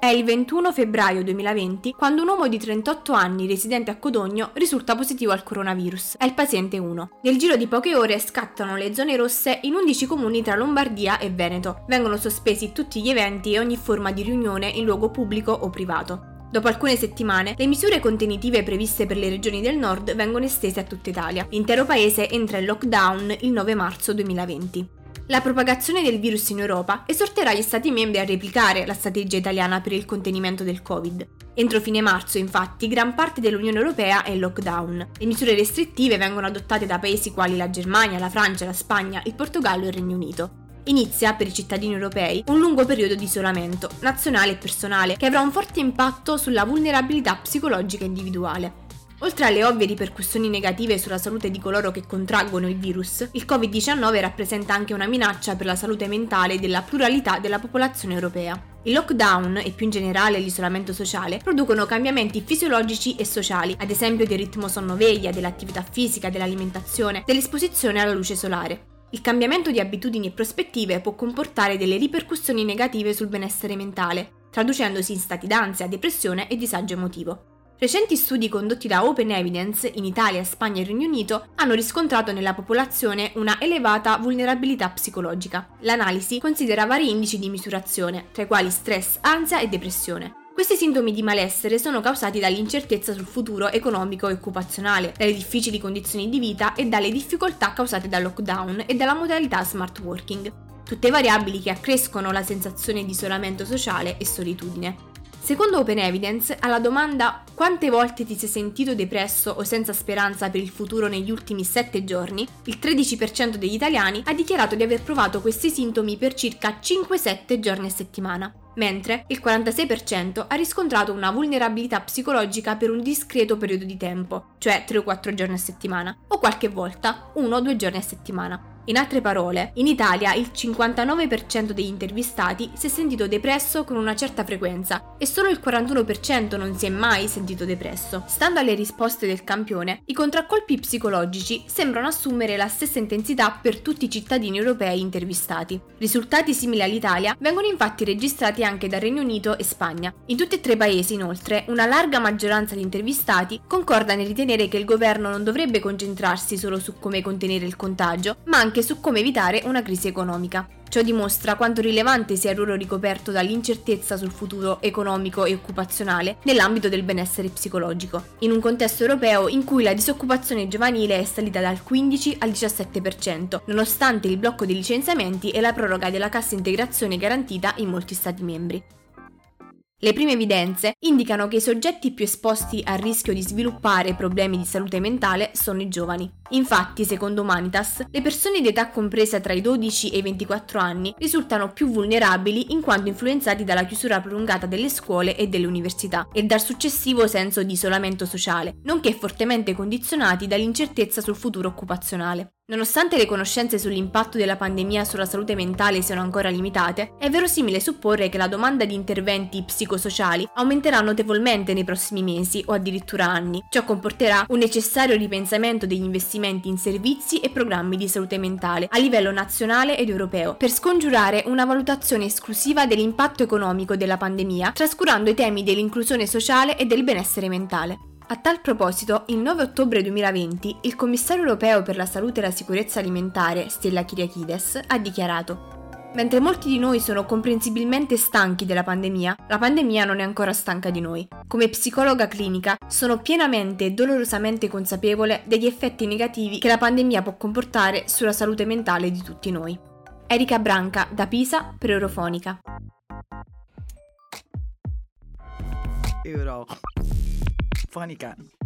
È il 21 febbraio 2020 quando un uomo di 38 anni residente a Codogno risulta positivo al coronavirus. È il paziente 1. Nel giro di poche ore scattano le zone rosse in 11 comuni tra Lombardia e Veneto. Vengono sospesi tutti gli eventi e ogni forma di riunione in luogo pubblico o privato. Dopo alcune settimane, le misure contenitive previste per le regioni del nord vengono estese a tutta Italia. L'intero paese entra in lockdown il 9 marzo 2020. La propagazione del virus in Europa esorterà gli Stati membri a replicare la strategia italiana per il contenimento del Covid. Entro fine marzo, infatti, gran parte dell'Unione Europea è in lockdown. Le misure restrittive vengono adottate da paesi quali la Germania, la Francia, la Spagna, il Portogallo e il Regno Unito inizia per i cittadini europei un lungo periodo di isolamento, nazionale e personale, che avrà un forte impatto sulla vulnerabilità psicologica individuale. Oltre alle ovvie ripercussioni negative sulla salute di coloro che contraggono il virus, il Covid-19 rappresenta anche una minaccia per la salute mentale della pluralità della popolazione europea. Il lockdown e più in generale l'isolamento sociale producono cambiamenti fisiologici e sociali, ad esempio del ritmo sonno-veglia, dell'attività fisica, dell'alimentazione, dell'esposizione alla luce solare. Il cambiamento di abitudini e prospettive può comportare delle ripercussioni negative sul benessere mentale, traducendosi in stati d'ansia, depressione e disagio emotivo. Recenti studi condotti da Open Evidence in Italia, Spagna e Regno Unito hanno riscontrato nella popolazione una elevata vulnerabilità psicologica. L'analisi considera vari indici di misurazione, tra i quali stress, ansia e depressione. Questi sintomi di malessere sono causati dall'incertezza sul futuro economico e occupazionale, dalle difficili condizioni di vita e dalle difficoltà causate dal lockdown e dalla modalità smart working. Tutte variabili che accrescono la sensazione di isolamento sociale e solitudine. Secondo Open Evidence, alla domanda quante volte ti sei sentito depresso o senza speranza per il futuro negli ultimi 7 giorni, il 13% degli italiani ha dichiarato di aver provato questi sintomi per circa 5-7 giorni a settimana mentre il 46% ha riscontrato una vulnerabilità psicologica per un discreto periodo di tempo, cioè 3 o 4 giorni a settimana, o qualche volta 1 o 2 giorni a settimana. In altre parole, in Italia il 59% degli intervistati si è sentito depresso con una certa frequenza e solo il 41% non si è mai sentito depresso. Stando alle risposte del campione, i contraccolpi psicologici sembrano assumere la stessa intensità per tutti i cittadini europei intervistati. Risultati simili all'Italia vengono infatti registrati anche dal Regno Unito e Spagna. In tutti e tre i paesi, inoltre, una larga maggioranza di intervistati concorda nel ritenere che il governo non dovrebbe concentrarsi solo su come contenere il contagio, ma anche anche su come evitare una crisi economica. Ciò dimostra quanto rilevante sia il ruolo ricoperto dall'incertezza sul futuro economico e occupazionale nell'ambito del benessere psicologico, in un contesto europeo in cui la disoccupazione giovanile è salita dal 15 al 17%, nonostante il blocco dei licenziamenti e la proroga della cassa integrazione garantita in molti Stati membri. Le prime evidenze indicano che i soggetti più esposti al rischio di sviluppare problemi di salute mentale sono i giovani. Infatti, secondo Humanitas, le persone di età compresa tra i 12 e i 24 anni risultano più vulnerabili in quanto influenzati dalla chiusura prolungata delle scuole e delle università e dal successivo senso di isolamento sociale, nonché fortemente condizionati dall'incertezza sul futuro occupazionale. Nonostante le conoscenze sull'impatto della pandemia sulla salute mentale siano ancora limitate, è verosimile supporre che la domanda di interventi psicosociali aumenterà notevolmente nei prossimi mesi o addirittura anni. Ciò comporterà un necessario ripensamento degli investimenti in servizi e programmi di salute mentale a livello nazionale ed europeo, per scongiurare una valutazione esclusiva dell'impatto economico della pandemia, trascurando i temi dell'inclusione sociale e del benessere mentale. A tal proposito, il 9 ottobre 2020, il commissario europeo per la salute e la sicurezza alimentare, Stella Kyriakides, ha dichiarato Mentre molti di noi sono comprensibilmente stanchi della pandemia, la pandemia non è ancora stanca di noi. Come psicologa clinica sono pienamente e dolorosamente consapevole degli effetti negativi che la pandemia può comportare sulla salute mentale di tutti noi. Erika Branca, da Pisa, per Eurofonica. Euro. ฟานิกัน